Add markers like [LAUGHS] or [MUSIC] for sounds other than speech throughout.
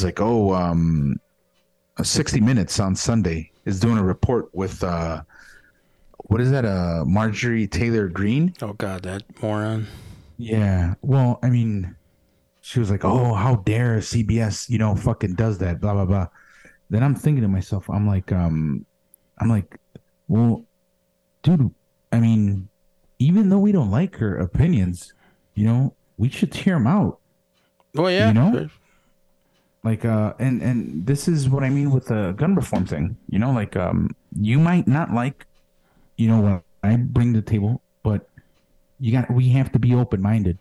was like, "Oh, um, 60 Minutes on Sunday is doing a report with uh, what is that? Uh, Marjorie Taylor Greene? Oh God, that moron. Yeah. Well, I mean, she was like, "Oh, how dare CBS, you know, fucking does that?" Blah blah blah. Then I'm thinking to myself, I'm like, um, I'm like, well, dude, I mean, even though we don't like her opinions, you know, we should hear them out. Well, yeah. You know? Like, uh, and and this is what I mean with the gun reform thing. You know, like, um, you might not like, you know, what I bring to the table, but you got we have to be open minded.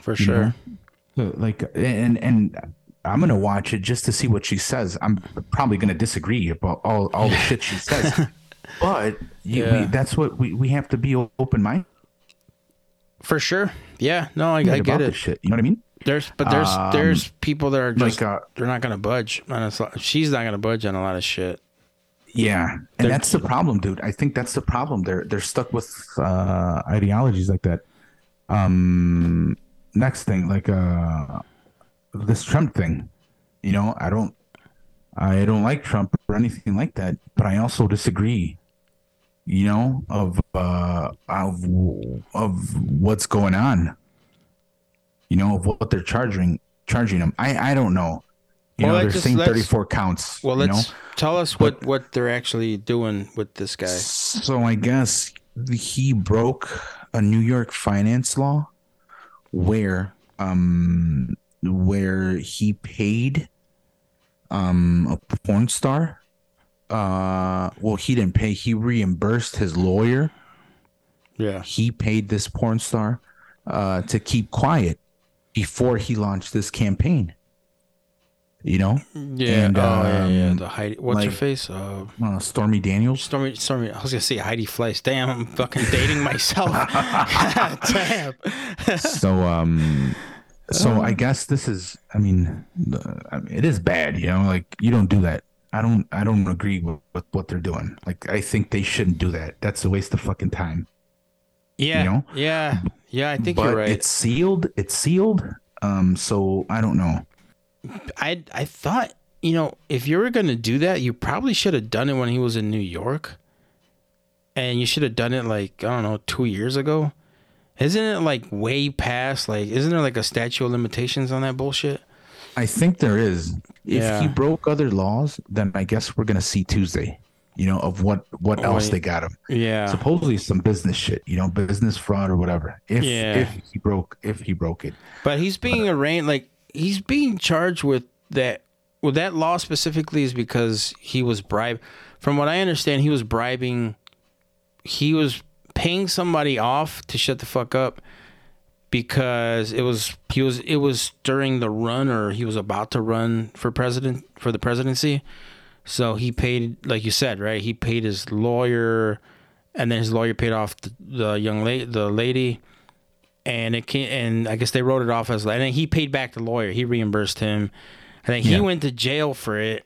For sure. So, like, and and I'm gonna watch it just to see what she says. I'm probably gonna disagree about all all the shit she says, [LAUGHS] but you, Yeah. we, that's what we we have to be open minded For sure. Yeah. No, I, I get it. shit. You know what I mean? There's, but there's, Um, there's people that are just, like, uh, they're not gonna budge. A, she's not gonna budge on a lot of shit. Yeah, and They're- that's the problem, dude. I think that's the problem. They're they're stuck with uh, ideologies like that. Um, next thing, like uh, this Trump thing. You know, I don't, I don't like Trump or anything like that, but I also disagree. You know, of uh, of of what's going on. You know, of what they're charging charging them. I I don't know. You Well, know, they're just- saying thirty four counts. Well, let's know? tell us what, what they're actually doing with this guy. So I guess he broke a New York finance law where um where he paid um a porn star uh well he didn't pay he reimbursed his lawyer Yeah. he paid this porn star uh to keep quiet before he launched this campaign you know Yeah. And, oh, yeah, yeah. um, The Heidi, what's her like- face? Uh, uh, Stormy Daniels Stormy, Stormy. I was gonna say Heidi Fleiss. Damn, I'm fucking dating myself. [LAUGHS] [LAUGHS] Damn. so um so i guess this is i mean, the- I mean it is bad you know like you don't do that i don't i don't agree with, with what they're doing like i think they shouldn't do that that's a waste of fucking time Yeah. know? Yeah. Yeah. I think but you're right. it's sealed it's sealed um so i don't know I I thought you know if you were gonna do that, you probably should have done it when he was in New York, and you should have done it like I don't know two years ago. Isn't it like way past? Like, isn't there like a statute of limitations on that bullshit? i think there is if Yeah. he broke other laws then i guess we're gonna see tuesday you know of what what else they got him Yeah. supposedly some business shit you know business fraud or whatever if Yeah. if he broke if he broke it But he's being uh, arraigned like he's being charged with that. Well, that law specifically is because he was bribed. From what I understand, he was bribing. He was paying somebody off to shut the fuck up because it was he was it was during the run or he was about to run for president for the presidency. So he paid, like you said, right? He paid his lawyer, and then his lawyer paid off the, the young lady, the lady and it can and I guess they wrote it off as and then he paid back the lawyer. He reimbursed him. And then he Yeah. went to jail for it.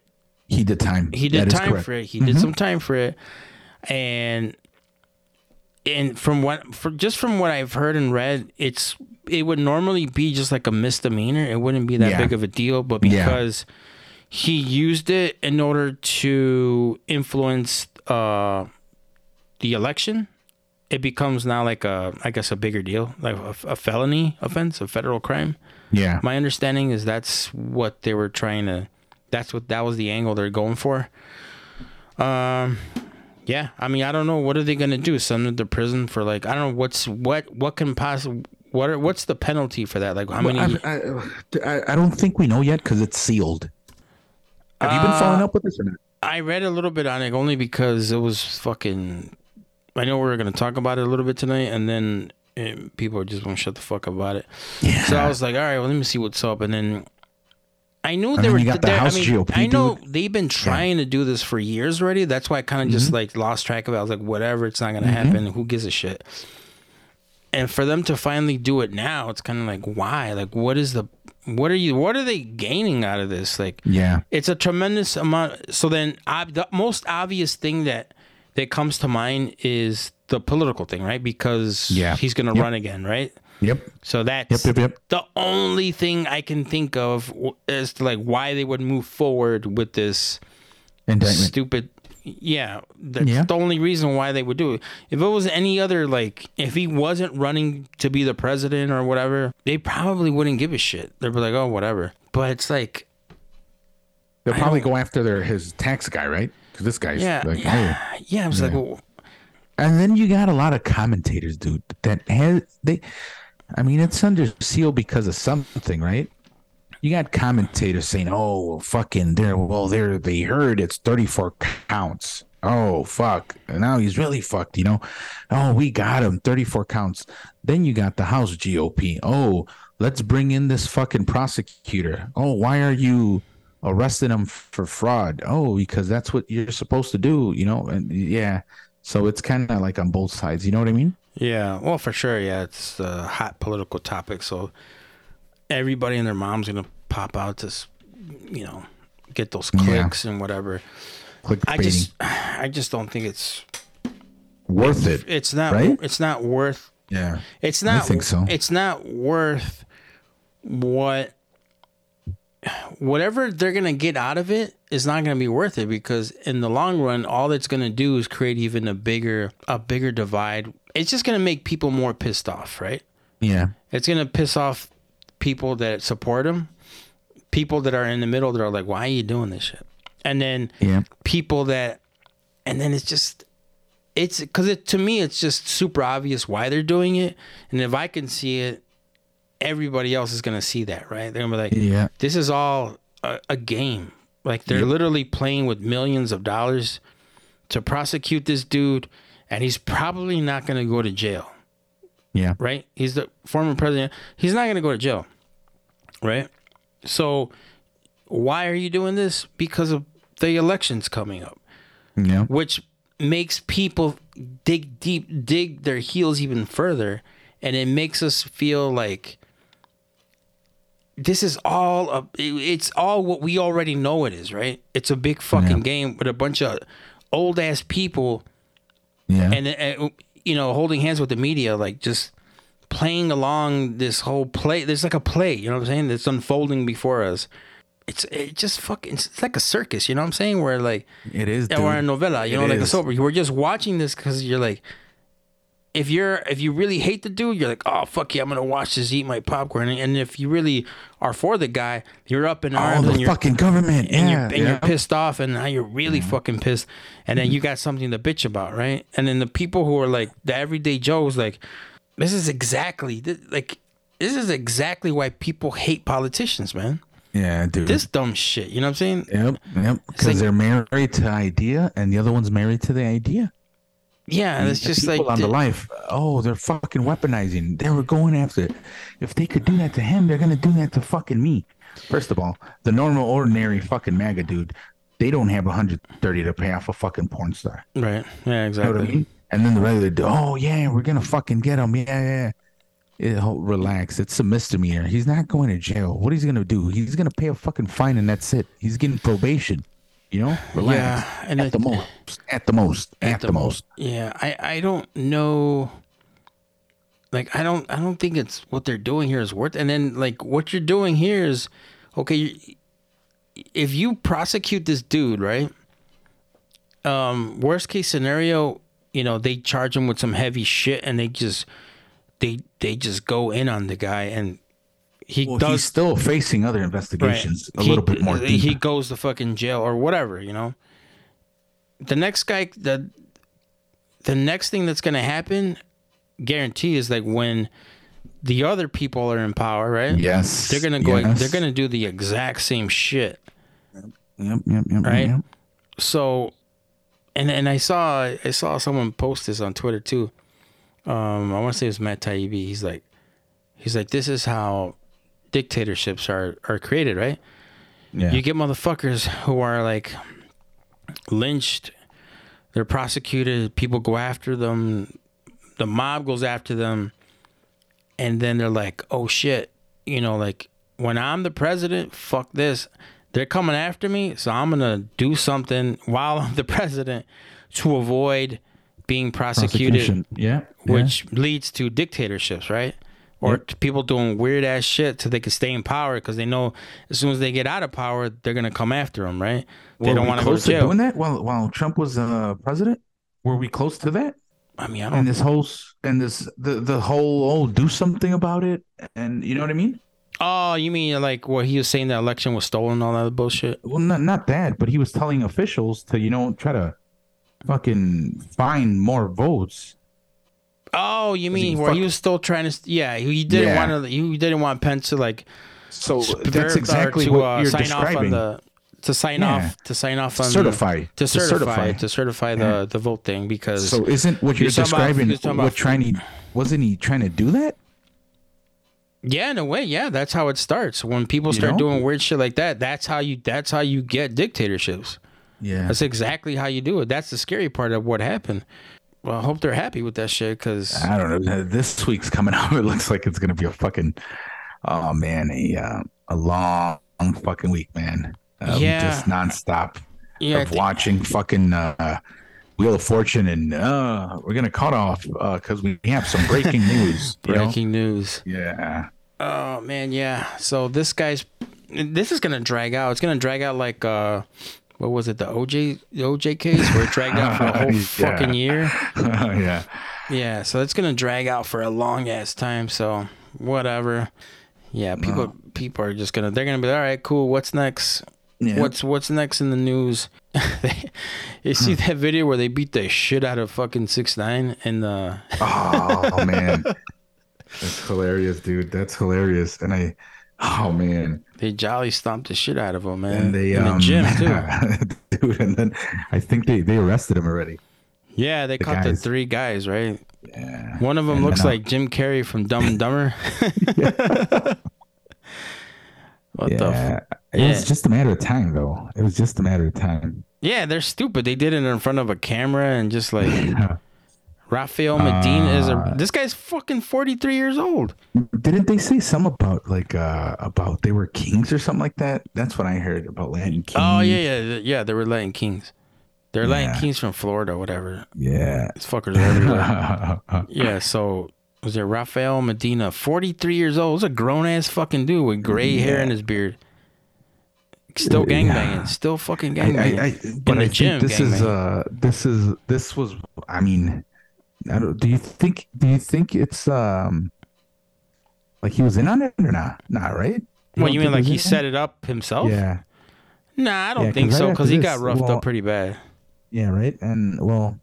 he did time He did That time for it. He did mm-hmm. some time for it. And and from what for just from what I've heard and read, it's it would normally be just like a misdemeanor. It wouldn't be that Yeah. big of a deal, but Yeah. He used it in order to influence uh the election, it becomes now like a I guess a bigger deal, like a, a felony offense, a federal crime. Yeah. My understanding is that's what they were trying to. That's what that was the angle they're going for. Um, yeah. I mean, I don't know what are they gonna do? Send them to prison for like I don't know what's what what can possibly what are, what's the penalty for that? Like how many? I, I, I, I don't think we know yet because it's sealed. Have you been Uh, following up with this or not? I read a little bit on it only because it was fucking. I know we were gonna talk about it a little bit tonight, and then eh, people just won't shut the fuck up about it. Yeah. So I was like, all right, well, let me see what's up, and then I knew they were. you got the House I mean, GOP I know dude. they've been trying to do this for years already. That's why I kind of Mm-hmm. just like lost track of it. I was like, whatever, it's not gonna happen. Who gives a shit? And for them to finally do it now, it's kind of like, why? Like, what is the? What are you? What are they gaining out of this? Like, yeah. it's a tremendous amount. So then, ob- the most obvious thing that that comes to mind is the political thing, right? Because Yeah. he's going to Yep. run again, right? Yep. So that's Yep. Yep. Yep. the only thing I can think of as to like why they would move forward with this Indictment. stupid. Yeah, that's Yeah. the only reason why they would do it. If it was any other, like, if he wasn't running to be the president or whatever, they probably wouldn't give a shit. They'd be like, oh, whatever. But it's like, They'll probably go after their his tax guy, right? Because this guy's yeah, like, yeah, yeah. I was like, well, And then you got a lot of commentators, dude, that has they. I mean, it's under seal because of something, right? You got commentators saying, "Oh, fucking, there, well, there, they heard it's thirty-four counts. Oh, fuck, now he's really fucked, you know. Oh, we got him, thirty-four counts. Then you got the House GOP. Oh, let's bring in this fucking prosecutor. Oh, why are you arresting him for fraud? Oh, because that's what you're supposed to do, you know. And yeah, so it's kind of like on both sides. You know what I mean? yeah, well, for sure, yeah, it's a hot political topic. So everybody and their mom's gonna pop out to, you know, get those Yeah. clicks and whatever. Clickbaiting. I just, [SIGHS] I just don't think it's worth it. it's not Right? it's not worth Yeah. it's not I think so. it's not worth what whatever they're gonna get out of it is not gonna be worth it because in the long run all it's gonna do is create even a bigger a bigger divide it's just gonna make people more pissed off right Yeah. it's gonna piss off people that support him people that are in the middle that are like why are you doing this shit and then Yeah. people that and then it's just it's because it to me it's just super obvious why they're doing it and if i can see it everybody else is gonna see that right they're gonna be like Yeah. this is all a, a game like they're Yep. literally playing with millions of dollars to prosecute this dude and he's probably not gonna go to jail Yeah. right? He's the former president. He's not going to go to jail, right? So why are you doing this? Because of the elections coming up, Yeah. which makes people dig deep, dig their heels even further, and it makes us feel like this is all a, it's all what we already know it is, right? It's a big fucking Yeah. game with a bunch of old ass people Yeah. and uh, you know holding hands with the media like just playing along this whole play there's like a play you know what i'm saying that's unfolding before us it's it just fucking it's, like a circus you know what i'm saying where like it is. yeah, or a novella you It know like a is. soap we're just watching this because you're like if you're if you really hate the dude you're like oh fuck yeah i'm gonna watch this eat my popcorn and if you really are for the guy you're up in Oh, arms the and you're fucking government. and yeah. you're and yeah. you're pissed off, and now you're really fucking pissed, and then you mm-hmm. got something to bitch about, right? And then the people who are like the everyday Joes, like this is exactly th- like this is exactly why people hate politicians, man. Yeah, dude. This dumb shit, you know what I'm saying? Yep. Yep. Because like- they're married to idea, and the other one's married to the idea. Yeah, it's just like on the life. Oh, they're fucking weaponizing. They were going after it. If they could do that to him, they're gonna do that to fucking me. First of all, the normal, ordinary fucking MAGA dude, they don't have 130 to pay off a fucking porn star. right? Yeah, You know exactly. what I mean? And then the regular dude, oh yeah, we're gonna fucking get him. Yeah, yeah. It, oh, relax. It's a misdemeanor. He's not going to jail. What he's gonna do? He's gonna pay a fucking fine, and that's it. He's getting probation. You know, relax. Yeah, and at the most, at the most, at, the, most. Yeah, I I don't know. Like I don't I don't think it's what they're doing here is worth. And then like what you're doing here is okay. you- If you prosecute this dude, right? Um, worst case scenario, you know they charge him with some heavy shit, and they just they they just go in on the guy, and he Well, does he's still facing other Right. investigations a He- little bit more He goes to fucking jail or whatever, you know. The next guy, the the next thing that's gonna happen, guarantee is like when the other people are in power, right? Yes, They're gonna go. yes. They're gonna do the exact same shit, Yep, yep, yep, right? yep. So, and and I saw I saw someone post this on Twitter too. Um, I want to say it was Matt Taibbi. He's like, he's like, this is how dictatorships are are created, right? Yeah. You get motherfuckers who are like lynched, they're prosecuted, people go after them, the mob goes after them, and then they're like, oh shit, you know, like when I'm the president, fuck this. They're coming after me, so I'm gonna do something while I'm the [LAUGHS] president to avoid being prosecuted Yeah. yeah. which leads to dictatorships, right? Or Yep. people doing weird ass shit so they can stay in power because they know as soon as they get out of power, they're gonna come after them, right? They Were don't want to go close to jail. doing that while while Trump was uh, president. Were we close to that? I mean, I And don't. this whole and this the the whole oh do something about it and you know what I mean? Oh, you mean like what he was saying the election was stolen, all that bullshit? Well, not not that, but he was telling officials to you know try to fucking find more votes. Oh, you mean where fuck- he was still trying to? Yeah, he didn't Yeah. want to. He didn't want Pence to like. So sp- that's exactly to, what uh, you're sign off on describing. the to sign Yeah. off to sign off on certify to certify to certify the Yeah. the vote thing because So isn't what You're you're talking about- describing you're talking what about- trying to wasn't he trying to do that? yeah in a way yeah that's how it starts when people You start know? doing weird shit like that that's how you that's how you get dictatorships Yeah. that's exactly how you do it that's the scary part of what happened well I hope they're happy with that shit because I don't know. This week's coming [LAUGHS] out. It looks like it's gonna be a fucking oh man, a uh, a long fucking week, man. Um, Yeah. just nonstop yeah of thi- watching fucking uh, Wheel of Fortune, and uh, we're gonna cut off because we have some breaking [LAUGHS] news. you know? breaking news Yeah. Oh man, yeah. So this guy's this is gonna drag out. It's gonna drag out like uh what was it, the OJ the OJ case where it dragged out for a whole [LAUGHS] Yeah. fucking year? [LAUGHS] yeah. Yeah, so it's gonna drag out for a long ass time, so whatever. Yeah, uh-huh. people people are just gonna they're gonna be all right, cool, what's next? Yeah. What's what's next in the news? [LAUGHS] you see hmm. that video where they beat the shit out of fucking six nine and the Oh man, that's hilarious, dude. That's hilarious. And I, oh man, they jolly stomped the shit out of him, man. and they in the um, gym too. [LAUGHS] dude. And then I think they they arrested him already. Yeah, they caught the three guys, right? Yeah. One of them And looks uh, like Jim Carrey from Dumb and Dumber. [LAUGHS] what the? F- Yeah. It was just a matter of time, though. It was just a matter of time. yeah, they're stupid. They did it in front of a camera and just like [LAUGHS] Rafael Medina is a. Uh, This guy's fucking forty three years old. Didn't they say some about like uh about they were kings or something like that? That's what I heard about Latin kings. Oh yeah, yeah, yeah. They were Latin Kings. They're Latin Kings from Florida, whatever. yeah. These fuckers are everywhere. [LAUGHS] yeah. So was it Rafael Medina, forty three years old? He's a grown ass fucking dude with gray hair Yeah. in his beard. Still Yeah. gangbanging. Still fucking I, gangbanging. I, I, but the I gym, think this is uh this is this was I mean I don't do you think do you think it's um like he was in on it or not? Not right? What you mean, like he set it up himself? Yeah. Nah, I don't Yeah, think so because he got roughed well- up pretty bad. Yeah, right. And well,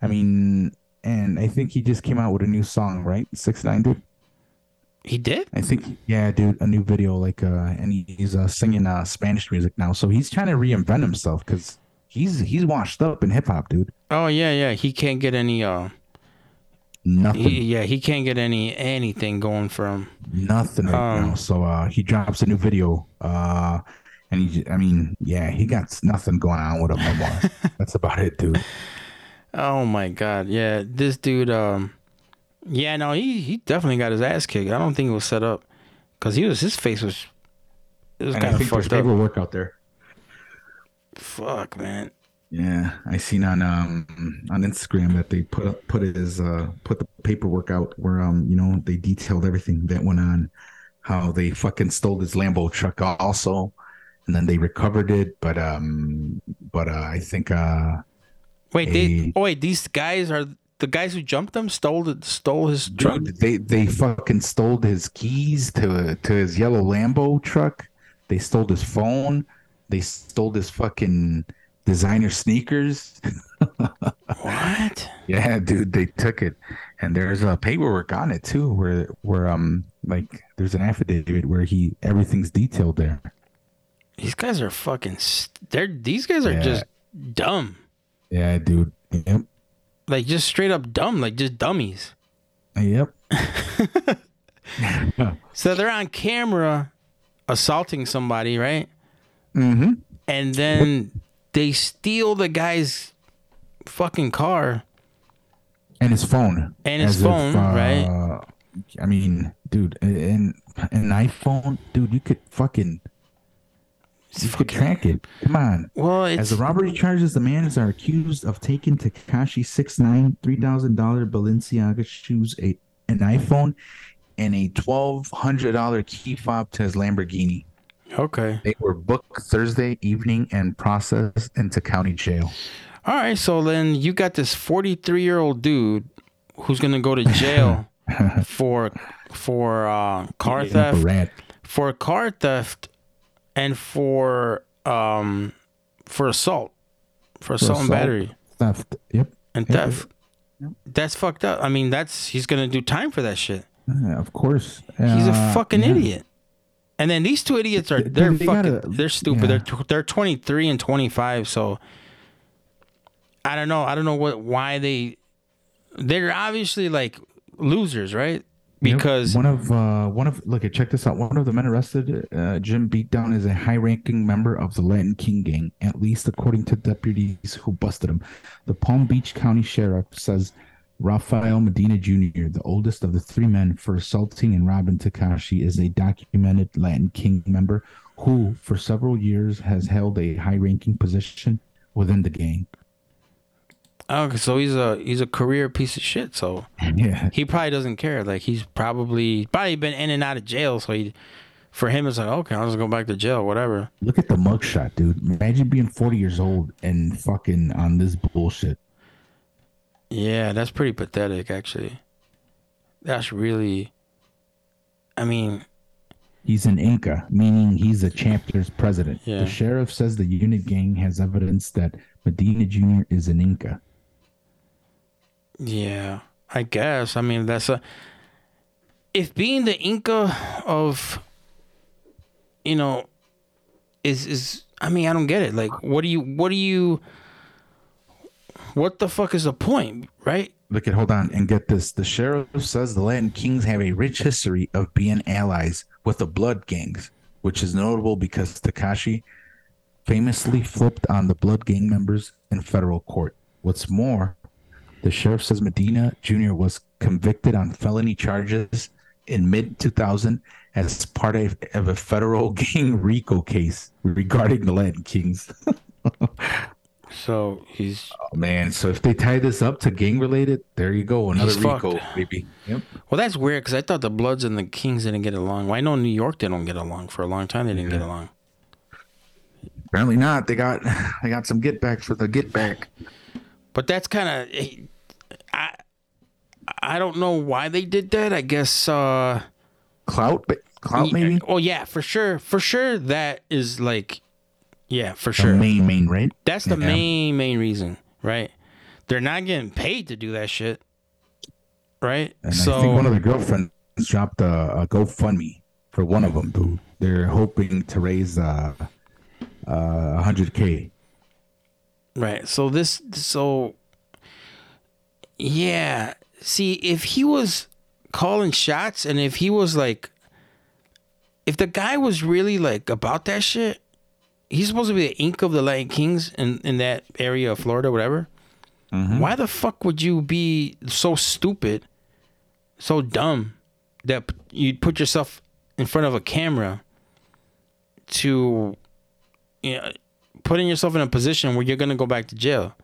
I mean, and I think he just came out with a new song, right? Six nine, dude. He did? I think, yeah, dude, a new video, like, uh, and he, he's uh, singing uh Spanish music now, so he's trying to reinvent himself because he's he's washed up in hip hop, dude. Oh yeah, yeah. He can't get any. Uh, Nothing, he, yeah, he can't get any anything going for him. nothing right Um, now. So uh, he drops a new video, uh, and he, I mean, yeah, he got nothing going on with him no more. [LAUGHS] That's about it, dude. Oh my god, yeah. This dude. Um, yeah, no, he he definitely got his ass kicked. I don't think it was set up because he was his face was. It was kind of fucked up. paperwork out there. Fuck, man. Yeah, I seen on um on Instagram that they put up put it as uh put the paperwork out where um you know they detailed everything that went on, how they fucking stole his Lambo truck also, and then they recovered it, but um but uh, I think uh Wait, they. Oh wait, these guys are the guys who jumped them Stole it. Stole his truck. dude, they they fucking stole his keys to to his yellow Lambo truck. They stole his phone. They stole his fucking designer sneakers. What? [LAUGHS] Yeah, dude, they took it, and there's a paperwork on it too, where where um like there's an affidavit where he everything's detailed there. These guys are fucking. St- they're these guys are Yeah. just dumb. Yeah, dude. Yep. Like just straight up dumb. Like just dummies. Yep. [LAUGHS] [LAUGHS] So they're on camera assaulting somebody, right? mm-hmm. And then they steal the guy's fucking car. And his phone. And his As phone, right? uh, I mean, dude, and an iPhone, dude, you could fucking you could track it. Come on. Well, As the robbery charges, the man are accused of taking Tekashi six nine three thousand dollar Balenciaga shoes, a an iPhone, and a twelve hundred dollar key fob to his Lamborghini. Okay. They were booked Thursday evening and processed into county jail. All right. So then you got this 43 year old dude who's gonna go to jail [LAUGHS] for for uh, car Getting up a theft, for car theft, and for um for assault, for assault, and battery theft. Yep. and Yep. theft. That's fucked up. I mean, that's he's gonna do time for that shit. Yeah, of course. He's a Uh, fucking yeah. idiot. And then these two idiots are They- they're they fucking gotta- they're stupid. yeah. They're tw- they're 23 and 25, so I don't know. I don't know what why they they're obviously like losers, right? Because one of uh one of look at check this out. One of the men arrested, uh, gym Beatdown, is a high-ranking member of the Latin King gang, at least according to deputies who busted him. The Palm Beach County Sheriff says Rafael Medina Jr., the oldest of the three men for assaulting and robbing Tekashi, is a documented Latin King member who, for several years, has held a high-ranking position within the gang. oh, so he's a he's a career piece of shit. So [LAUGHS] Yeah, he probably doesn't care. Like he's probably probably been in and out of jail. So he for him it's like okay, I'll just go back to jail, whatever. look at the mugshot, dude. Imagine being 40 years old and fucking on this bullshit. Yeah, that's pretty pathetic, actually. That's really. I mean, He's an Inca, meaning he's a chapter's president. Yeah. The sheriff says the unit gang has evidence that Medina Jr. is an Inca. yeah, I guess. I mean, that's a. If being the Inca of, you know, is is I mean I don't get it. Like, what do you what do you? What the fuck is the point, right? Look at, hold on, and get this. The sheriff says the Latin Kings have a rich history of being allies with the Blood Gangs, which is notable because Tekashi famously flipped on the Blood Gang members in federal court. What's more, the sheriff says Medina Jr. was convicted on felony charges in mid 2000 as part of, of a federal [LAUGHS] gang RICO case regarding the Latin Kings. [LAUGHS] So he's Oh, man, so if they tie this up to gang related, there you go, another RICO, fucked. baby. Yep. well. That's weird because I thought the Bloods and the Kings didn't get along. Well, I know in New York they don't get along for a long time. They didn't get along. Apparently not. They got [LAUGHS] they got some get back for the get back. But that's kind of I I don't know why they did that. I guess uh Clout, ba- clout maybe. Oh yeah, for sure. For sure that is like yeah, for The sure. main main right. That's the Yeah. main main reason, right? They're not getting paid to do that shit. Right? And so I think one of the girlfriends dropped a, a GoFundMe for one of them, dude. They're hoping to raise uh uh 100k. Right. So this so yeah. See, if he was calling shots and if he was like if the guy was really like about that shit, he's supposed to be the ink of the Latin Kings in, in that area of Florida, whatever. Mm-hmm. Why the fuck would you be so stupid, so dumb that you'd put yourself in front of a camera to you know, putting yourself in a position where you're gonna go back to jail,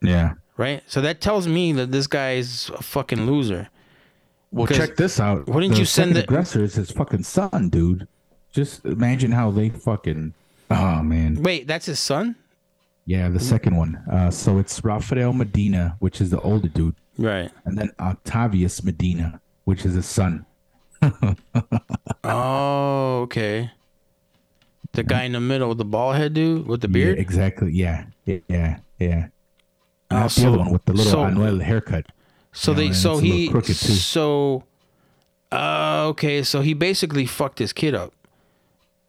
Yeah. right? So that tells me that this guy is a fucking loser. Well, check this out. Wouldn't The you send the- aggressor is his fucking son, dude? Just imagine how they fucking. Oh man. Wait, that's his son, Yeah, the second one. Uh, so it's Rafael Medina, which is the older dude, right? and then Octavius Medina, which is his son. [LAUGHS] Oh, okay. The guy in the middle with the bald head dude with the Yeah, beard. exactly. Yeah. Yeah. Yeah. yeah. Oh, the so- other one with the little so- Anuel haircut. So Yeah, they, and so it's a little he, crooked, too. so, uh, okay, so he basically fucked his kid up.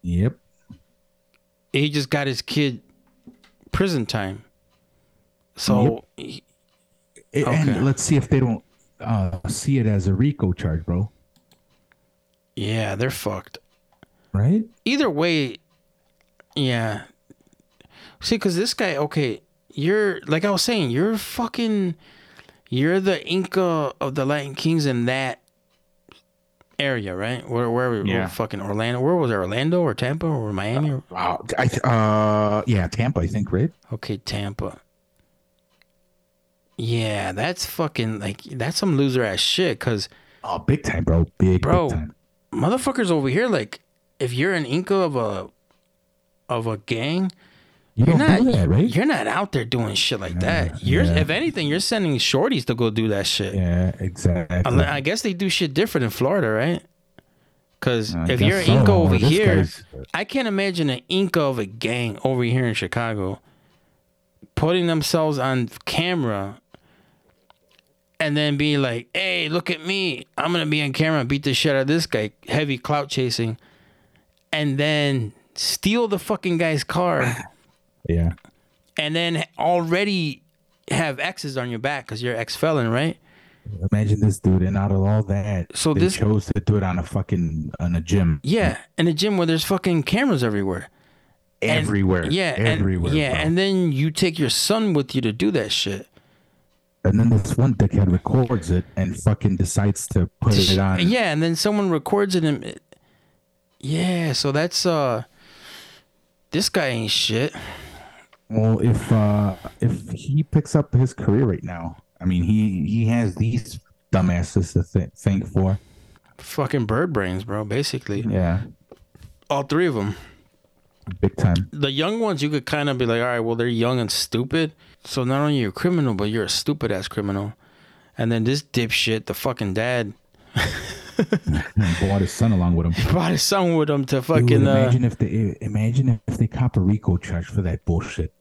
Yep. He just got his kid prison time. So, he- Okay. And let's see if they don't uh, see it as a RICO charge, bro. yeah, they're fucked. Right? Either way, yeah. See, because this guy, okay, you're like I was saying, you're fucking, you're the Inca of the Latin Kings in that area, right? Where, where, we Yeah. fucking Orlando? Where was it? Orlando or Tampa or Miami? Or, Wow. I th- uh, yeah, Tampa, I think, right? okay, Tampa. Yeah, that's fucking like that's some loser ass shit. Cause Oh, big time, bro. Big, Bro. big time. Motherfuckers over here, like, if you're an Inca of a of a gang, You you're don't not do that, right? you're not out there doing shit like that. You're yeah. if anything, you're sending shorties to go do that shit. Yeah, exactly. I guess they do shit different in Florida, right? Because I if you're an so. Inca over This here, guy's- I can't imagine an Inca of a gang over here in Chicago putting themselves on camera and then being like, hey, look at me. I'm going to be on camera beat the shit out of this guy, heavy clout chasing, and then steal the fucking guy's car [LAUGHS] Yeah. and then already have X's on your back because you're ex felon, right? Imagine this dude, and out of all that, So they this- chose to do it on a fucking on a gym Yeah, in a gym where there's fucking cameras everywhere. And- everywhere. Yeah, and- everywhere. yeah, bro. and then you take your son with you to do that shit. and then this one dickhead records it and fucking decides to put it on. Yeah, and then someone records it and yeah, so that's uh this guy ain't shit. Well, if uh if he picks up his career right now, I mean, he he has these dumbasses to th- thank for. Fucking bird brains, bro, basically. Yeah, All three of them. big time. The young ones you could kind of be like, "All right, well they're young and stupid." So not only you're a criminal, but you're a stupid ass criminal. And then this dipshit, the fucking dad, [LAUGHS] Brought his son along with him. [LAUGHS] brought his son with him to Dude, fucking uh, imagine if they imagine if they cop a RICO charge for that bullshit.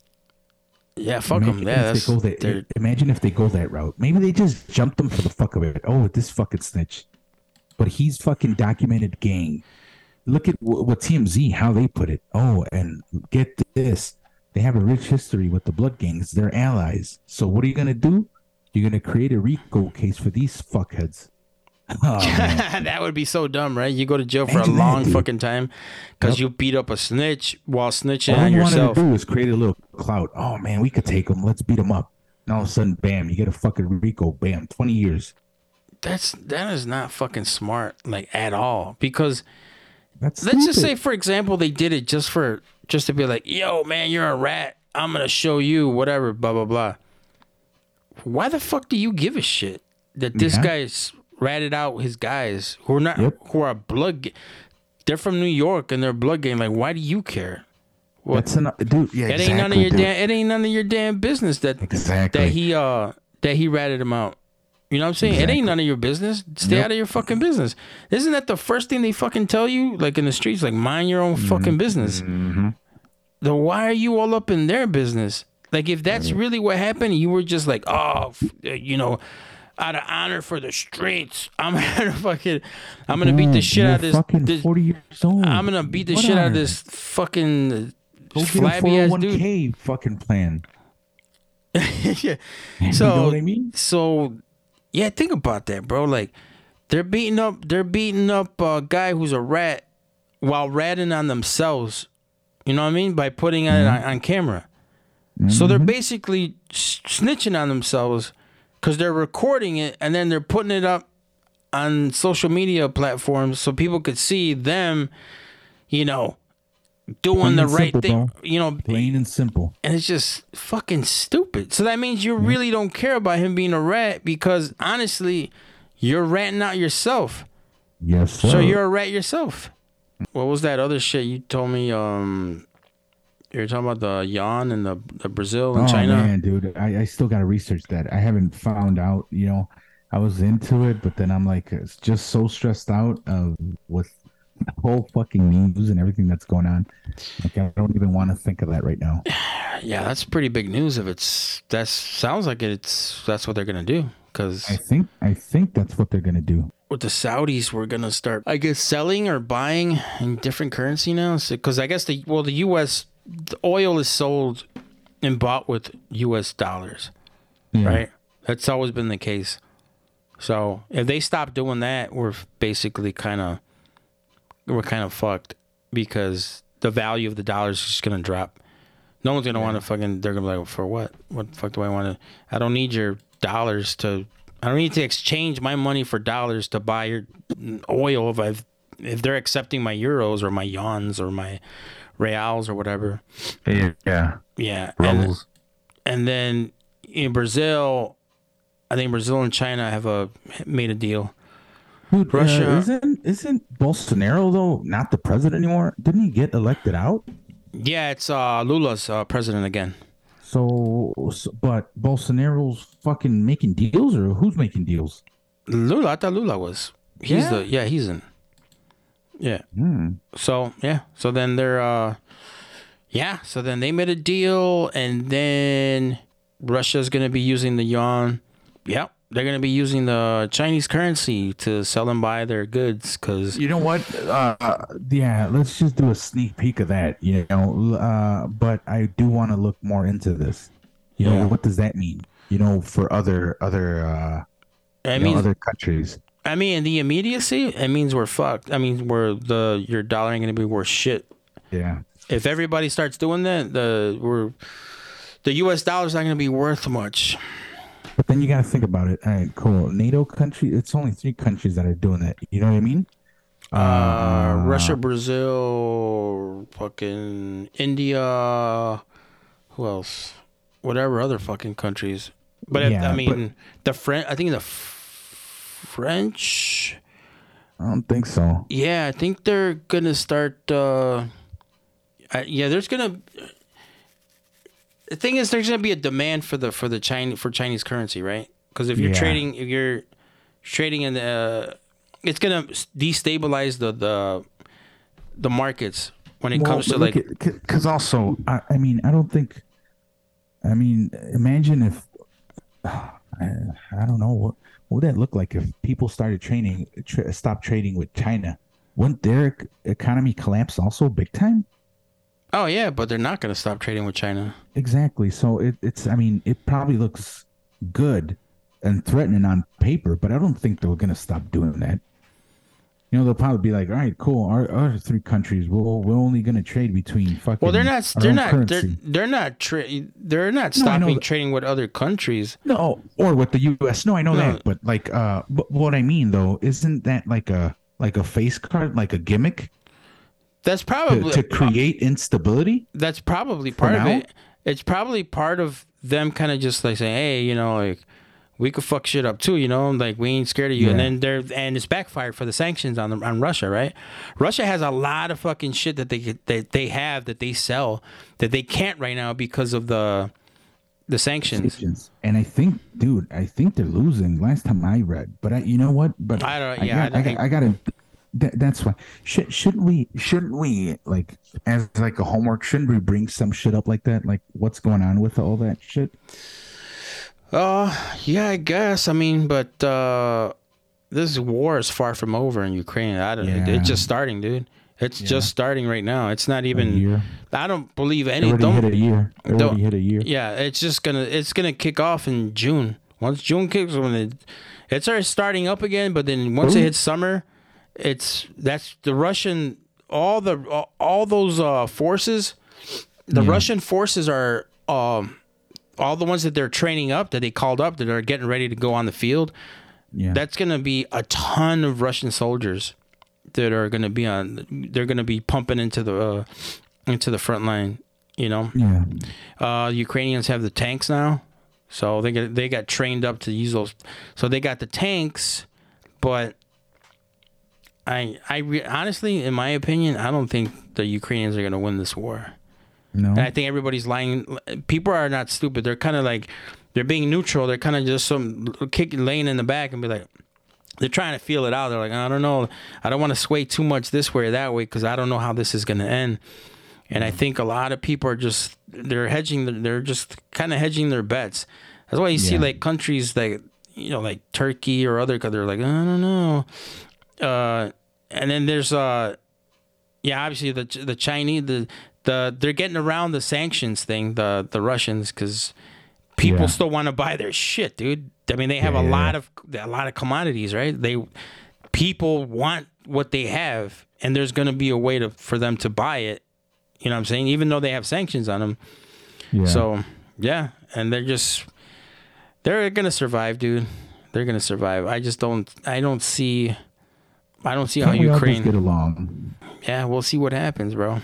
Yeah, fuck them. Imagine Yeah, if they go that, they're- imagine if they go that route. Maybe they just jumped them for the fuck of it. Oh, this fucking snitch. But he's fucking documented gang. Look at wh- what TMZ how they put it. Oh, and get this, they have a rich history with the blood gangs. They're allies. So what are you gonna do? You're gonna create a RICO case for these fuckheads. Oh, [LAUGHS] that would be so dumb, right? You go to jail for Imagine a long dude. fucking time because you beat up a snitch while snitching All on you wanted yourself. to do is create a little clout. Oh man, we could take him. Let's beat him up. And all of a sudden, bam, you get a fucking RICO. Bam, twenty years. That's that is not fucking smart, like at all. Because That's let's just say, for example, they did it just for just to be like, "Yo, man, you're a rat. I'm gonna show you whatever." Blah blah blah. Why the fuck do you give a shit that this Yeah. guy's ratted out his guys who are not Yep. who are blood? They're from New York and they're blood game. Like, why do you care? What? That's an dude. Yeah, It exactly, ain't none of your dude. damn. It ain't none of your damn business that Exactly. that he uh that he ratted him out. You know what I'm saying? It ain't none of your business. Stay Yep. out of your fucking business. Isn't that the first thing they fucking tell you? Like in the streets, like mind your own fucking business. Mm-hmm. Then why are you all up in their business? Like if that's really what happened, you were just like, oh, f- you know, out of honor for the streets, I'm [LAUGHS] gonna fucking, I'm gonna beat the shit out of this. Fucking this forty years old. I'm gonna beat the What shit out of this fucking Go flabby ass dude. fucking plan. [LAUGHS] yeah. You So know what I mean? so yeah, think about that, bro. Like they're beating up they're beating up a guy who's a rat while ratting on themselves. You know what I mean? By putting it Mm-hmm. on, on camera. So they're basically snitching on themselves because they're recording it and then they're putting it up on social media platforms so people could see them, you know, doing Plain the right simple, thing. bro. You know, Plain and simple. and it's just fucking stupid. So that means you really don't care about him being a rat because honestly, you're ratting out yourself. Yes, sir. So you're a rat yourself. What was that other shit you told me? Um, you were talking about the yawn and the, the Brazil and oh China. man, dude, I, I still gotta research that. I haven't found out. You know, I was into it, but then I'm like, it's just so stressed out of with the whole fucking news and everything that's going on. Like, I don't even want to think of that right now. [SIGHS] Yeah, that's pretty big news. If it's that sounds like it's that's what they're gonna do. Because I think, I think that's what they're gonna do. with the Saudis, we're gonna start, I guess, selling or buying in different currency now. Because I guess the well, the U.S. the oil is sold and bought with U.S. dollars, Yeah. right? That's always been the case. So if they stop doing that, we're basically kind of we're kind of fucked because the value of the dollar is just gonna drop. No one's gonna want to fucking. They're gonna be like, for what? What the fuck do I want to? I don't need your dollars to. I don't need to exchange my money for dollars to buy your mm, oil if I've if they're accepting my euros or my yawns or my reals or whatever. Yeah. Yeah. And, and then in Brazil, I think Brazil and China have a made a deal Dude, uh, Russia- isn't isn't Bolsonaro though not the president anymore? Didn't he get elected out? Yeah, it's uh, Lula's uh, president again. So, so, but Bolsonaro's fucking making deals, or who's making deals? Lula, I thought Lula was. He's Yeah? the yeah, he's in. Yeah. Hmm. So yeah, so then they're uh, yeah, so then they made a deal, and then Russia's gonna be using the yuan. Yep, they're gonna be using the Chinese currency to sell and buy their goods, cause You know what? Uh, yeah, let's just do a sneak peek of that. You know, uh, but I do want to look more into this. You know, Yeah. what does that mean? You know, for other other uh, I mean, other countries. I mean, in the immediacy, it means we're fucked. I mean, we're the your dollar ain't gonna be worth shit. Yeah. If everybody starts doing that, the we're the U.S. dollar's not gonna be worth much. But then you got to think about it. All right, cool. NATO country. It's only three countries that are doing that. You know what I mean? Uh, Russia, Brazil, fucking India. Who else? Whatever other fucking countries. But if- I mean, the French. I think the French. I don't think so. Yeah, I think they're gonna start. Uh, I, yeah, there's gonna. The thing is, there's gonna be a demand for the for the Chinese for Chinese currency, right? Because if you're Yeah. trading, if you're trading in the, uh, it's gonna destabilize the the the markets when it comes to like. because also, I, I mean, I don't think. I mean, imagine if. [SIGHS] I, I don't know what what would that look like if people started trading, tra- stop trading with China. Wouldn't their economy collapse also big time? oh yeah, but they're not gonna stop trading with China. Exactly. So it, it's. I mean, it probably looks good and threatening on paper, but I don't think they're going to stop doing that. You know, they'll probably be like, "All right, cool. Our other three countries, we'll, we're only going to trade between fucking." Well, they're not. They're not. They're, they're not. Tra- they're not No, stopping that- trading with other countries. No, or with the U.S. No, I know No. that, but like, uh, but what I mean though, isn't that like a like a face card, like a gimmick That's probably to create instability? that's probably part of it. It's probably part of them kind of just like saying, "Hey, you know, like we could fuck shit up too, you know, like we ain't scared of you." And then they're and it's backfired for the sanctions on the, on Russia, right? Russia has a lot of fucking shit that they that they have that they sell that they can't right now because of the the sanctions. And I think, dude, I think they're losing. Last time I read, but I, you know what? But I don't- yeah, got, I I, think- got, I gotta. That, that's why. Should, shouldn't we? Shouldn't we like as like a homework? Shouldn't we bring some shit up like that? Like what's going on with all that shit? Uh, yeah, I guess. I mean, but uh this war is far from over in Ukraine. I don't. Yeah. It's just starting, dude. It's just starting right now. It's not even. I don't believe any. already Don't hit a year. It don't- already hit a year. Yeah, it's just gonna it's gonna kick off in June. Once June kicks, when it it starts starting up again, but then once it hits summer, it's that's the Russian all the all, all those uh forces, the Yeah. Russian forces are um all the ones that they're training up that they called up that are getting ready to go on the field. Yeah. That's gonna be a ton of Russian soldiers that are gonna be on. They're gonna be pumping into the uh, into the front line. You know. yeah. Uh, Ukrainians have the tanks now, so they got they got trained up to use those. So they got the tanks, but I I re- honestly, in my opinion, I don't think the Ukrainians are gonna win this war. No. And I think everybody's lying. People are not stupid. They're kind of like they're being neutral. They're kind of just some kick laying in the back and be like. They're trying to feel it out. They're like, I don't know. I don't want to sway too much this way or that way because I don't know how this is going to end. And I think a lot of people are just they're hedging. They're just kind of hedging their bets. That's why you see like countries that you know like Turkey or other. They're like, I don't know. Uh, and then there's uh, yeah, obviously the the Chinese the the they're getting around the sanctions thing. The the Russians because people Yeah. still want to buy their shit, dude. I mean, they have Yeah, a yeah, lot of a lot of commodities, right? They people want what they have, and there's going to be a way to for them to buy it. You know what I'm saying? Even though they have sanctions on them. So yeah, and they're just they're gonna survive, dude. They're gonna survive. I just don't. I don't see. I don't see Can't how we all just Ukraine. get along? Yeah, we'll see what happens, bro.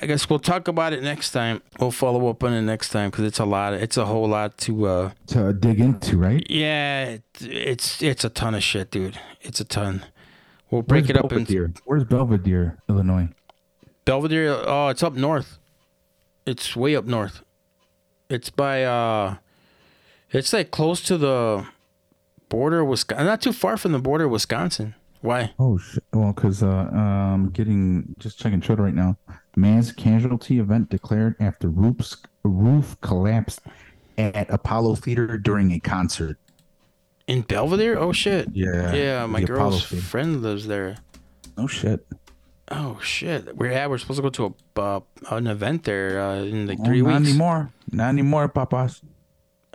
I guess we'll talk about it next time. We'll follow up on it next time because it's a lot. It's a whole lot to. uh To dig into, right? Yeah, it, it's it's a ton of shit, dude. It's a ton. We'll break Where's it up into Belvidere? Where's Belvidere, Illinois? Belvidere. Oh, it's up north. It's way up north. It's by. uh It's like close to the border of Wisconsin. Not too far from the border of Wisconsin. Why? Oh shit! Well, because uh, um, getting just checking Twitter right now. Mass casualty event declared after roofs roof collapsed at Apollo Theater during a concert. In Belvidere? Oh shit. Yeah, Yeah, my Apollo girl's Theater. friend lives there. Oh shit! Oh shit. We're yeah, we're supposed to go to a uh, an event there uh, in like Oh, three not weeks. anymore. Not anymore, papas.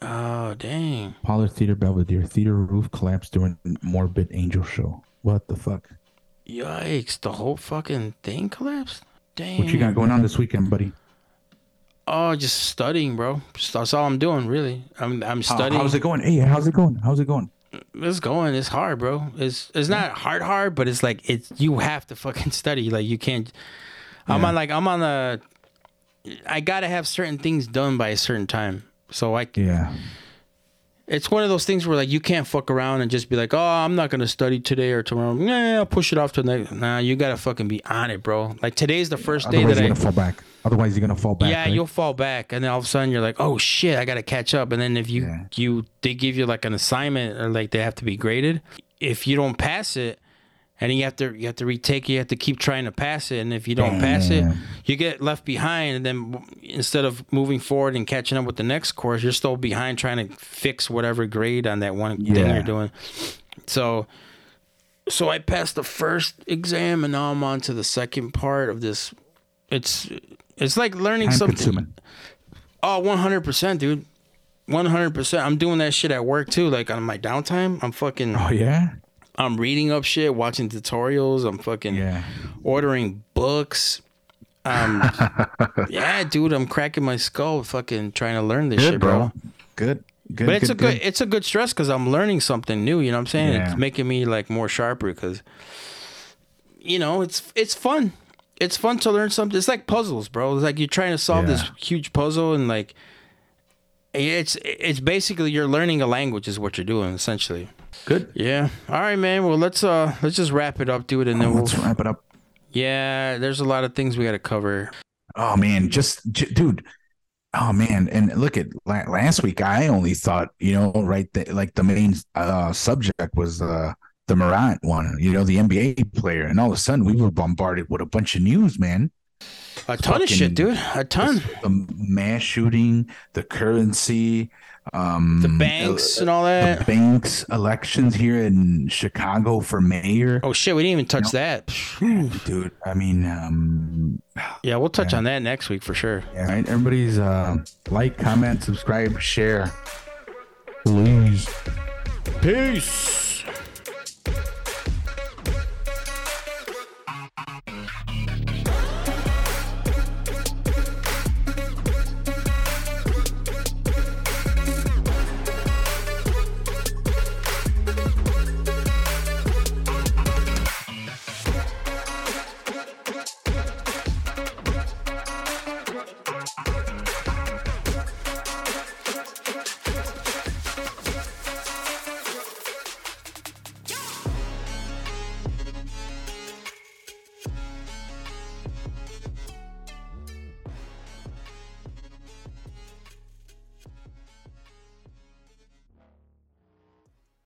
Oh dang. Apollo Theater, Belvidere. Theater roof collapsed during Morbid Angel show. What the fuck? Yikes! The whole fucking thing collapsed. Dang. What you got going on this weekend, buddy? Oh, just studying, bro. Just, that's all I'm doing, really. I'm I'm How- studying. how's it going? Hey, how's it going? How's it going? It's going. It's hard, bro. It's it's not hard, hard, but it's like it's you have to fucking [LAUGHS] study. Like you can't. I'm on like I'm on a. I gotta have certain things done by a certain time. So I Yeah. It's one of those things where like you can't fuck around and just be like, oh, I'm not gonna study today or tomorrow. Nah, I'll push it off to the next. Nah, you gotta fucking be on it, bro. Like today's the first day Otherwise, that you're I. gonna fall back. Otherwise, you're gonna fall back. yeah, right? you'll fall back, and then all of a sudden you're like, oh shit, I gotta catch up. And then if you Yeah. you they give you like an assignment or like they have to be graded. If you don't pass it, and you have to you have to retake, it, you have to keep trying to pass it. And if you don't pass it, you get left behind. And then instead of moving forward and catching up with the next course, you're still behind trying to fix whatever grade on that one thing you're doing. So. So I passed the first exam, and now I'm on to the second part of this. It's it's like learning Time something. consuming. Oh, 100%, dude. 100%. I'm doing that shit at work too. Like on my downtime, I'm fucking Oh yeah. I'm reading up shit, watching tutorials, I'm fucking Yeah. ordering books. Um [LAUGHS] Yeah, dude, I'm cracking my skull fucking trying to learn this shit, bro. Good. Good. But it's a good it's a good stress cuz I'm learning something new, you know what I'm saying? Yeah. It's making me like more sharper cuz you know, it's it's fun. It's fun to learn something. It's like puzzles, bro. It's like you're trying to solve this huge puzzle and like it's it's basically you're learning a language is what you're doing essentially. Good. Yeah. All right, man. Well, let's uh let's just wrap it up, dude, and then we'll Let's wrap it up. Yeah, there's a lot of things we got to cover. Oh man, just j- dude. Oh man, and look at la- last week. I only thought you know right that like the main uh, subject was uh, the Morant one. You know the NBA player, and all of a sudden we were bombarded with a bunch of news, man. A ton of shit, dude. A ton. The mass shooting, the currency, um, The banks and all that. the banks elections here in Chicago for mayor. Oh shit, we didn't even touch that. Dude, I mean, um, [SIGHS] Yeah, we'll touch Yeah. on that next week for sure. Yeah, right. Everybody's uh, like, comment, subscribe, share. Please. Peace.